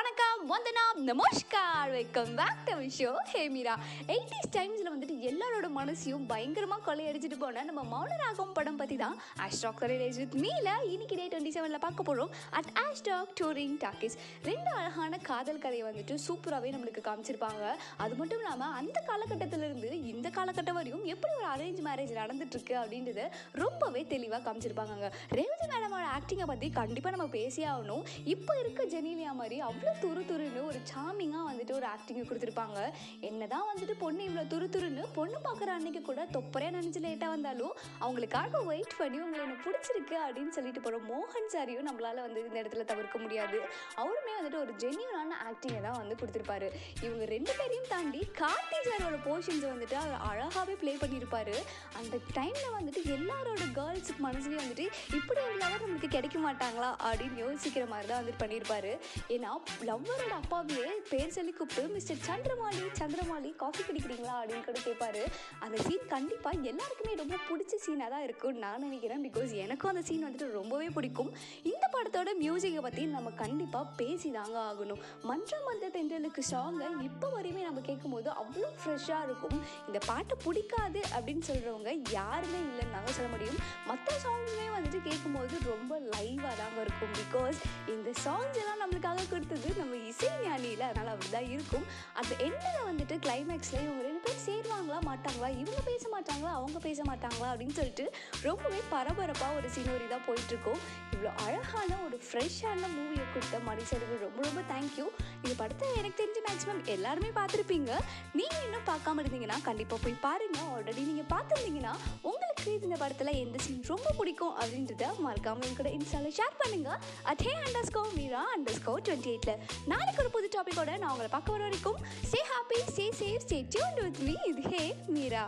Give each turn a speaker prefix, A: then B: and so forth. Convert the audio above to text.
A: வணக்கம் வந்தனா நமஸ்கார். Welcome back to show hey Meera eighties டைம்ஸில் வந்துட்டு எல்லாரோட மனசையும் பயங்கரமாக கொள்ளையடிச்சிட்டு போன நம்ம மௌனராகம் படம் பற்றி தான் ஆஷ்டாக் ரேஜ் வித் மீல இன்னைக்கு டே டுவெண்ட்டி செவனில் பார்க்க போகிறோம் அட் ஆஷ்டாக் டூரிங் டாக்கிஸ் ரெண்டு அழகான காதல் கதையை வந்துட்டு சூப்பராகவே நம்மளுக்கு காமிச்சிருப்பாங்க. அது மட்டும் இல்லாமல் அந்த காலகட்டத்திலிருந்து இந்த காலகட்டம் வரையும் எப்படி ஒரு அரேஞ்ச் மேரேஜ் நடந்துட்டு இருக்கு ரொம்பவே தெளிவாக காமிச்சிருப்பாங்க ரேவதி மேடமோட ஆக்டிங்கை பற்றி கண்டிப்பாக நம்ம பேசியே ஆகணும். இப்போ இருக்க ஜெனிலியா மாதிரி அவ்வளோ துரு துருன்னு ஒரு சாமிங்காக ஒரு ஆக்டிங்கை கொடுத்துருப்பாங்க. என்னதான் வந்துட்டு பொண்ணு இவ்வளோ துரு துருன்னு பொண்ணு பார்க்குற அன்னைக்கு கூட தொப்பரையாக நினச்சி லேட்டாக வந்தாலும் அவங்களுக்காக வெயிட் பண்ணி உங்களை எனக்கு பிடிச்சிருக்கு அப்படின்னு சொல்லிட்டு போகிற மோகன் சாரியும் நம்மளால் வந்து இந்த இடத்துல தவிர்க்க முடியாது. அவருமே வந்துட்டு ஒரு ஜென்யூனான ஆக்டிங்கை தான் வந்து கொடுத்துருப்பாரு. இவங்க ரெண்டு பேரையும் தாண்டி கார்த்தி சாரோட போர்ஷன்ஸை வந்துட்டு அவர் அழகாகவே ப்ளே பண்ணியிருப்பாரு. அந்த டைமில் வந்துட்டு எல்லாரோட கேர்ள்ஸுக்கு மனசுலேயும் வந்துட்டு இப்படி ஒரு லவர் நம்மளுக்கு கிடைக்க மாட்டாங்களா அப்படின்னு யோசிக்கிற மாதிரி தான் வந்துட்டு பண்ணியிருப்பாரு. ஏன்னா லவ்வரோட அப்பாவே பேர் சொல்லி கூப்பிட்டு மிஸ்டர் சந்திரமாலி சந்திரமாலி காஃபி குடிக்கிறீங்களா? அப்படின்னு கூட கேட்பாரு அந்த சீன் கண்டிப்பாக எல்லாருக்குமே ரொம்ப பிடிச்ச சீனாக தான் இருக்கும்னு நான் நினைக்கிறேன். பிகாஸ் எனக்கும் அந்த சீன் வந்துட்டு ரொம்பவே பிடிக்கும். இந்த படத்தோட மியூசிக்கை பற்றி நம்ம கண்டிப்பாக பேசி தாங்க ஆகணும். மன்றம் வந்த தென்றலுக்கு சாங்கை இப்போ வரையுமே நம்ம கேட்கும்போது அவ்வளோ ஃப்ரெஷ்ஷாக இருக்கும். இந்த பாட்டு பிடிக்காது அப்படின்னு சொல்கிறவங்க யாருமே இல்லைன்னு தாங்க சொல்ல முடியும். மற்ற சாங்ஸுமே வந்துட்டு கேட்கும்போது ரொம்ப லைவாக தாங்க இருக்கும். பிகாஸ் இந்த சாங்ஸ் எல்லாம் நம்மளுக்காக கொடுத்தது நம்ம மாதிரி தான் இருக்கும். அந்த எண்டில் வந்துட்டு கிளைமேக்ஸில் இவங்க ரெண்டு பேர் சேருவாங்களா மாட்டாங்களா இவங்க பேச மாட்டாங்களா அவங்க பேச மாட்டாங்களா அப்படின்னு சொல்லிட்டு ரொம்பவே பரபரப்பாக ஒரு சீனரி தான் போயிட்டுருக்கோம். இவ்வளோ அழகான ஒரு ஃப்ரெஷ்ஷான மூவியை கொடுத்த மணிசருக்கு ரொம்ப ரொம்ப தேங்க்யூ இந்த படத்தை எனக்கு தெரிஞ்ச மேக்ஸிமம் எல்லாருமே பார்த்துருப்பீங்க. நீங்கள் இன்னும் பார்க்காம இருந்தீங்கன்னா கண்டிப்பாக போய் பாருங்கள் ஆல்ரெடி நீங்கள் பார்த்துருந்தீங்கன்னா உங்களுக்கு இந்த படத்தில் எந்த சீன் ரொம்ப பிடிக்கும் அப்படின்றத மறக்காமல் என் கூட இன்ஸ்டாவில் ஷேர் பண்ணுங்கள் அதே underscore Meera underscore twenty எயிட்டில் நாளைக்கு ஒரு புது டாப்பிக்கோட நான் உங்களை பார்க்க வர வரைக்கும் stay happy stay safe stay tuned with me இது ஹே மீரா.